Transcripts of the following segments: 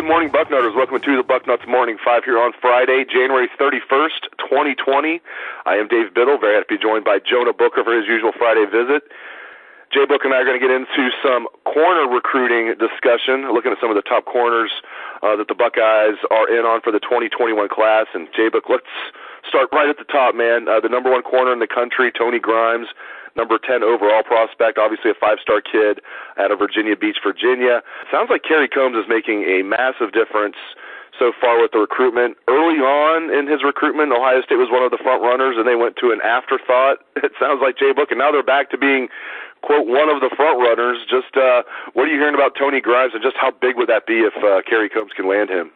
Good morning, Bucknutters. Welcome to the Bucknuts Morning Five here on Friday, January 31st, 2020. I am Dave Biddle. Very happy to be joined by Jonah Booker for his usual Friday visit. Jay Book and I are going to get into some corner recruiting discussion, looking at some of the top corners uh, that the Buckeyes are in on for the 2021 class. And Jay Book, let's start right at the top, man. Uh, the number one corner in the country, Tony Grimes number 10 overall prospect, obviously a five-star kid out of Virginia Beach, Virginia. Sounds like Kerry Coombs is making a massive difference so far with the recruitment. Early on in his recruitment, Ohio State was one of the front runners, and they went to an afterthought. It sounds like Jay Book, and now they're back to being quote one of the front runners. Just uh, what are you hearing about Tony Grimes, and just how big would that be if uh, Kerry Coombs can land him?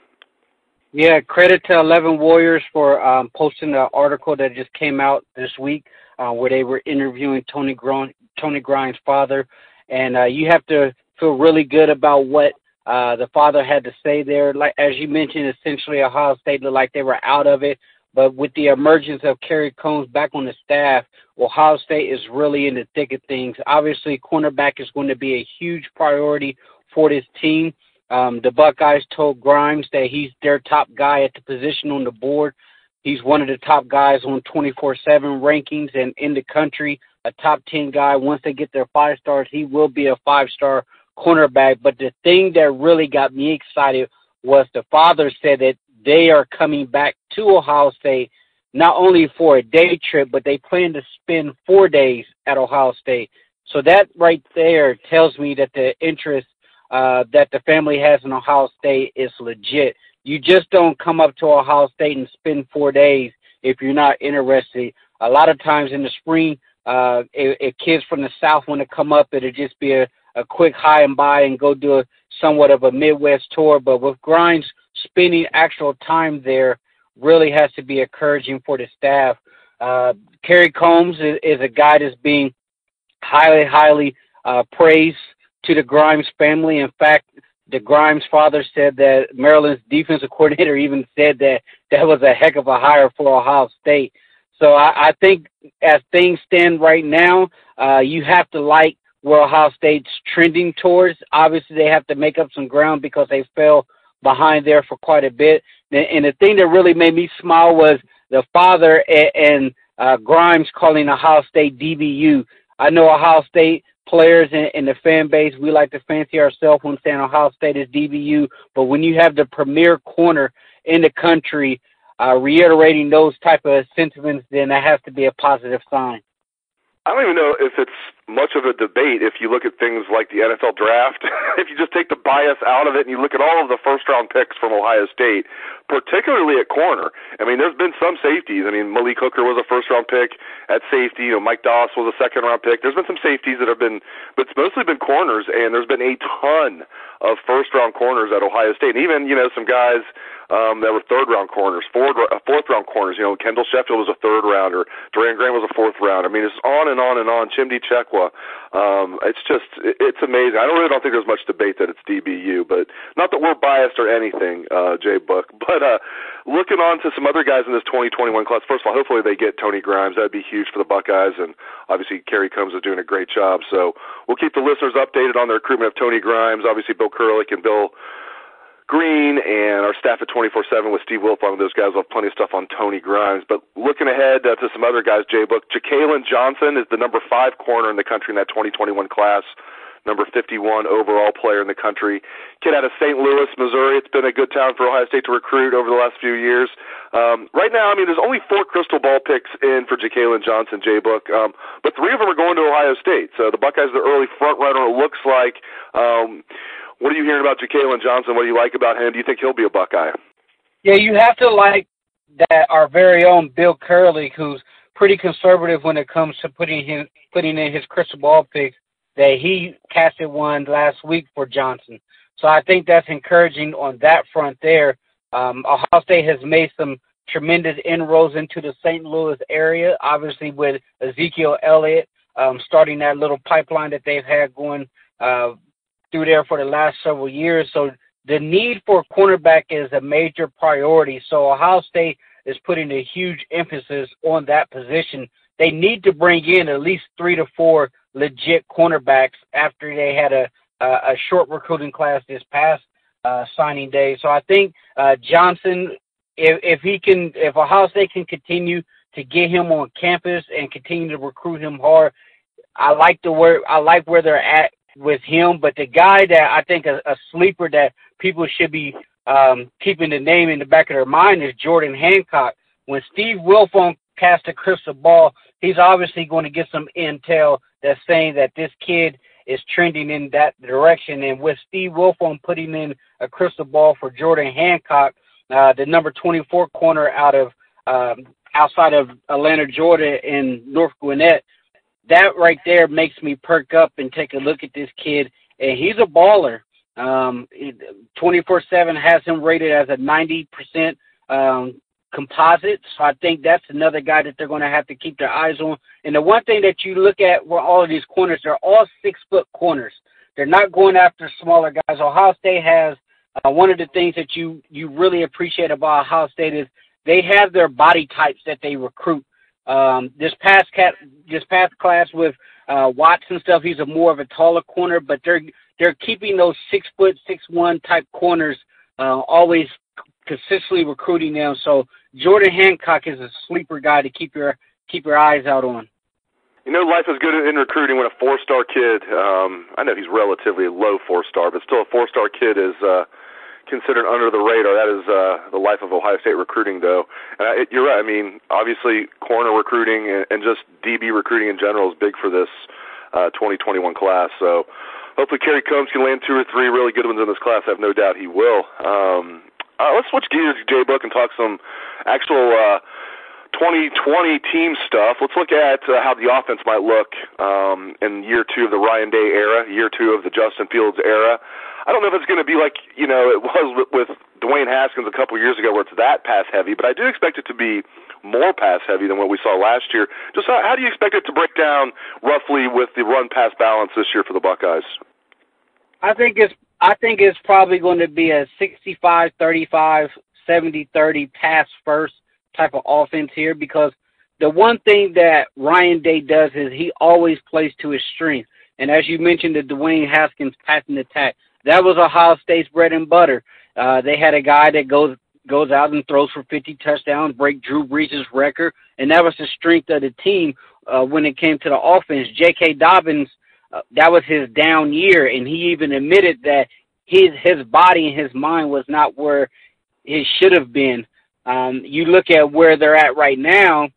Yeah, credit to Eleven Warriors for um, posting the article that just came out this week uh, where they were interviewing Tony Gron- Tony Grimes' father, and uh, you have to feel really good about what uh, the father had to say there. Like as you mentioned, essentially Ohio State looked like they were out of it, but with the emergence of Kerry Coombs back on the staff, Ohio State is really in the thick of things. Obviously, cornerback is going to be a huge priority for this team. Um, the Buckeyes told Grimes that he's their top guy at the position on the board. He's one of the top guys on 24/7 rankings and in the country, a top 10 guy. Once they get their five stars, he will be a five-star cornerback. But the thing that really got me excited was the father said that they are coming back to Ohio State not only for a day trip, but they plan to spend four days at Ohio State. So that right there tells me that the interest uh, that the family has in Ohio State is legit. You just don't come up to Ohio State and spend four days if you're not interested. A lot of times in the spring, uh, if, if kids from the South want to come up, it'll just be a, a quick high and by and go do a somewhat of a Midwest tour. But with Grimes spending actual time there really has to be encouraging for the staff. Uh, Kerry Coombs is, is a guy that's being highly, highly uh, praised to the Grimes family. In fact, the Grimes father said that Maryland's defensive coordinator even said that that was a heck of a hire for Ohio State. So I, I think as things stand right now, uh, you have to like where Ohio State's trending towards. Obviously, they have to make up some ground because they fell behind there for quite a bit. And the thing that really made me smile was the father and, and uh, Grimes calling Ohio State DBU. I know Ohio State players and, and the fan base, we like to fancy ourselves when saying Ohio State is DBU. But when you have the premier corner in the country uh, reiterating those type of sentiments, then that has to be a positive sign. I don't even know if it's much of a debate if you look at things like the NFL draft. if you just take the bias out of it and you look at all of the first round picks from Ohio State, particularly at corner. I mean, there's been some safeties. I mean, Malik Hooker was a first round pick at safety. You know, Mike Doss was a second round pick. There's been some safeties that have been, but it's mostly been corners, and there's been a ton of first round corners at Ohio State. And even, you know, some guys um, that were third round corners, fourth, uh, fourth round corners. You know, Kendall Sheffield was a third rounder. Doran Grant was a fourth round. I mean, it's on and on and on. Chimdi Chekwa. Um, it's just, it's amazing. I don't really don't think there's much debate that it's DBU, but not that we're biased or anything, uh, Jay Book. But uh, looking on to some other guys in this 2021 class. First of all, hopefully they get Tony Grimes. That'd be huge for the Buckeyes, and obviously Kerry Coombs is doing a great job. So we'll keep the listeners updated on the recruitment of Tony Grimes. Obviously, Bill Kurelic and Bill Greene and our staff at 24/7 with Steve Wiltfong. Those guys will have plenty of stuff on Tony Grimes. But looking ahead uh, to some other guys, Jay Book, Jakailin Johnson is the number five corner in the country in that 2021 class. number 51 overall player in the country. Kid out of St. Louis, Missouri. It's been a good town for Ohio State to recruit over the last few years. Um, right now, I mean, there's only four crystal ball picks in for Jakailin Johnson, Jay Book, um, but three of them are going to Ohio State. So the Buckeyes the early front runner. It looks like. Um, what are you hearing about Jakailin Johnson? What do you like about him? Do you think he'll be a Buckeye? Yeah, you have to like that our very own Bill Curley, who's pretty conservative when it comes to putting him putting in his crystal ball picks. That he casted one last week for Johnson, so I think that's encouraging on that front there. Um, Ohio State has made some tremendous inroads into the St. Louis area, obviously with Ezekiel Elliott um, starting that little pipeline that they've had going uh, through there for the last several years. So the need for cornerback is a major priority. So Ohio State is putting a huge emphasis on that position. They need to bring in at least three to four legit cornerbacks after they had a a, a short recruiting class this past uh, signing day. So I think uh, Johnson, if, if he can, if Ohio State can continue to get him on campus and continue to recruit him hard, I like the where I like where they're at with him. But the guy that I think a, a sleeper that people should be um, keeping the name in the back of their mind is Jordan Hancock. When Steve Wiltfong cast a crystal ball, he's obviously going to get some intel that's saying that this kid is trending in that direction. And with Steve Wiltfong putting in a crystal ball for Jordan Hancock, uh, the number 24 corner out of um, outside of Atlanta, Georgia, in North Gwinnett, that right there makes me perk up and take a look at this kid. And he's a baller. Um, 24/7 has him rated as a 90% um, composite. So I think that's another guy that they're going to have to keep their eyes on. And the one thing that you look at where all of these corners, they're all six foot corners. They're not going after smaller guys. Ohio State has uh, one of the things that you you really appreciate about Ohio State is they have their body types that they recruit. Um, this past cat, this past class with uh, Watts and stuff, he's a more of a taller corner, but they're they're keeping those six foot six one type corners uh, always consistently recruiting them. So Jordan Hancock is a sleeper guy to keep your keep your eyes out on. You know, life is good in recruiting when a four-star kid. Um, I know he's relatively low four-star, but still a four-star kid is uh, considered under the radar. That is uh, the life of Ohio State recruiting, though. And I, you're right. I mean, obviously, corner recruiting and, and just DB recruiting in general is big for this uh, 2021 class. So hopefully Kerry Coombs can land two or three really good ones in this class. I have no doubt he will. Um, uh, let's switch gears, to J Book, and talk some actual uh, 2020 team stuff. Let's look at uh, how the offense might look um, in year two of the Ryan Day era, year two of the Justin Fields era. I don't know if it's going to be like you know it was with, with Dwayne Haskins a couple years ago, where it's that pass heavy, but I do expect it to be more pass heavy than what we saw last year. Just how, how do you expect it to break down roughly with the run pass balance this year for the Buckeyes? I think it's I think it's probably going to be a 65 35 70 30 pass first type of offense here because the one thing that Ryan Day does is he always plays to his strength. And as you mentioned, the Dwayne Haskins passing attack, that was Ohio State's bread and butter. Uh, they had a guy that goes goes out and throws for 50 touchdowns, break Drew Brees' record, and that was the strength of the team uh, when it came to the offense. J.K. Dobbins, uh, that was his down year, and he even admitted that his his body and his mind was not where it should have been. Um, you look at where they're at right now.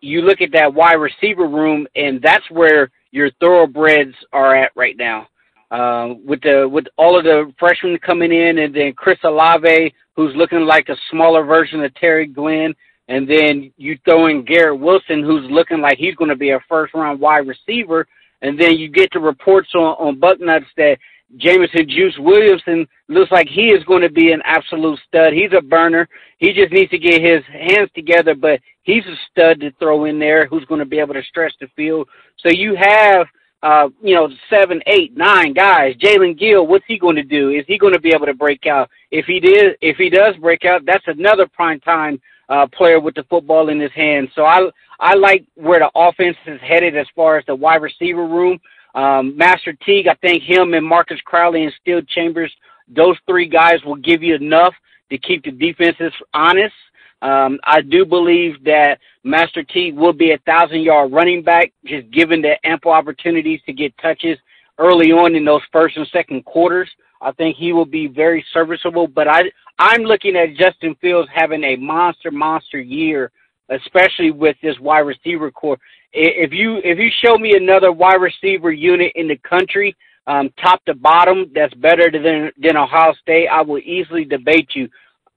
You look at that wide receiver room, and that's where your thoroughbreds are at right now. Uh, with the with all of the freshmen coming in, and then Chris Olave, who's looking like a smaller version of Terry Glenn, and then you throw in Garrett Wilson, who's looking like he's going to be a first round wide receiver, and then you get the reports on on Bucknuts that Jameson Juice Williamson looks like he is going to be an absolute stud. He's a burner. He just needs to get his hands together, but he's a stud to throw in there who's going to be able to stretch the field. So you have, uh, you know, seven, eight, nine guys. Jalen Gill, what's he going to do? Is he going to be able to break out? If he did, if he does break out, that's another prime time uh, player with the football in his hand. So I, I like where the offense is headed as far as the wide receiver room. Um, Master Teague, I think him and Marcus Crowley and Steele Chambers, those three guys will give you enough to keep the defenses honest. Um, I do believe that Master Teague will be a thousand yard running back, just given the ample opportunities to get touches early on in those first and second quarters. I think he will be very serviceable, but I I'm looking at Justin Fields having a monster monster year, especially with this wide receiver corps. If you if you show me another wide receiver unit in the country, um, top to bottom, that's better than than Ohio State, I will easily debate you.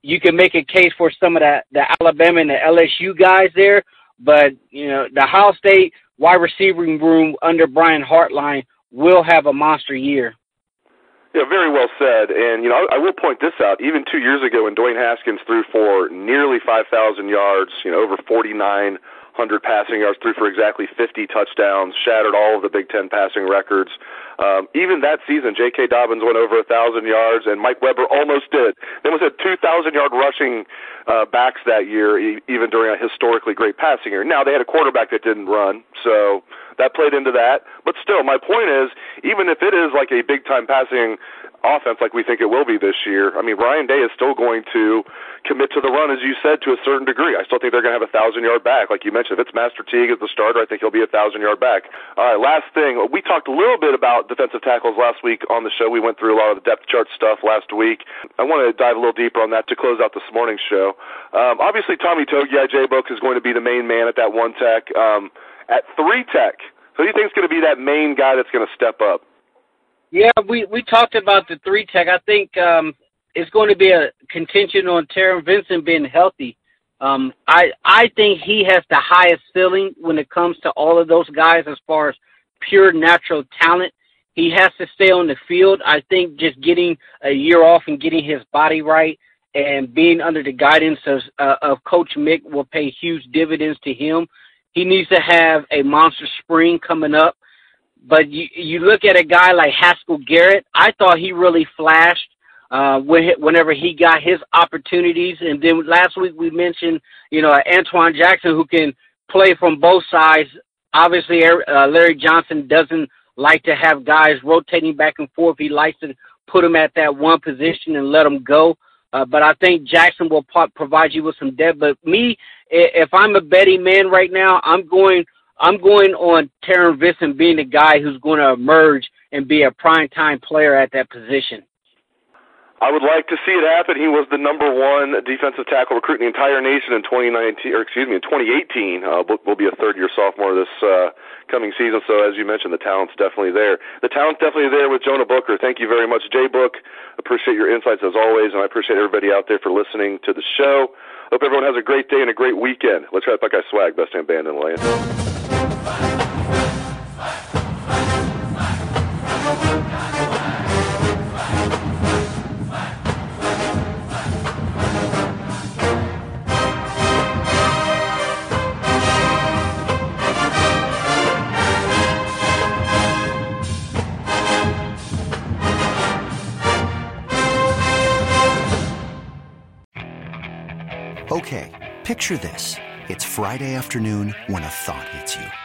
You can make a case for some of the the Alabama and the LSU guys there, but you know the Ohio State wide receiving room under Brian Hartline will have a monster year. Yeah, very well said. And you know, I, I will point this out. Even two years ago, when Dwayne Haskins threw for nearly 5,000 yards, you know, over 4,900 passing yards, threw for exactly 50 touchdowns, shattered all of the Big Ten passing records. Um, even that season, J.K. Dobbins went over a thousand yards, and Mike Weber almost did. They almost had 2,000 yard rushing uh, backs that year, e- even during a historically great passing year. Now they had a quarterback that didn't run, so that played into that. But still, my point is, even if it is like a big time passing offense like we think it will be this year, I mean, Ryan Day is still going to commit to the run, as you said, to a certain degree. I still think they're going to have a thousand yard back, like you mentioned. If it's Master Teague as the starter, I think he'll be a thousand yard back. All right, last thing, we talked a little bit about defensive tackles last week on the show. We went through a lot of the depth chart stuff last week. I want to dive a little deeper on that to close out this morning's show. Um, obviously, Tommy Togiai, J Book, is going to be the main man at that one tech. Um, at three tech, who do you think is going to be that main guy that's going to step up? Yeah, we we talked about the three tech. I think um, it's going to be a contention on Taron Vincent being healthy. Um, I I think he has the highest ceiling when it comes to all of those guys as far as pure natural talent. He has to stay on the field. I think just getting a year off and getting his body right and being under the guidance of uh, of Coach Mick will pay huge dividends to him. He needs to have a monster spring coming up. But you you look at a guy like Haskell Garrett. I thought he really flashed uh, whenever he got his opportunities. And then last week we mentioned, you know, Antwuan Jackson who can play from both sides. Obviously, uh, Larry Johnson doesn't like to have guys rotating back and forth. He likes to put them at that one position and let them go. Uh, but I think Jackson will provide you with some depth. But me, if I'm a betting man right now, I'm going I'm going on Taron Vincent being the guy who's going to emerge and be a prime time player at that position. I would like to see it happen. He was the number one defensive tackle recruit in the entire nation in 2019, or excuse me, in 2018. Uh, will, be a third year sophomore this uh, coming season. So as you mentioned, the talent's definitely there. The talent's definitely there with Jonah Booker. Thank you very much, Jay Book. Appreciate your insights as always, and I appreciate everybody out there for listening to the show. Hope everyone has a great day and a great weekend. Let's try Buckeye Swag, best damn band in the land. Okay, picture this. It's Friday afternoon when a thought hits you.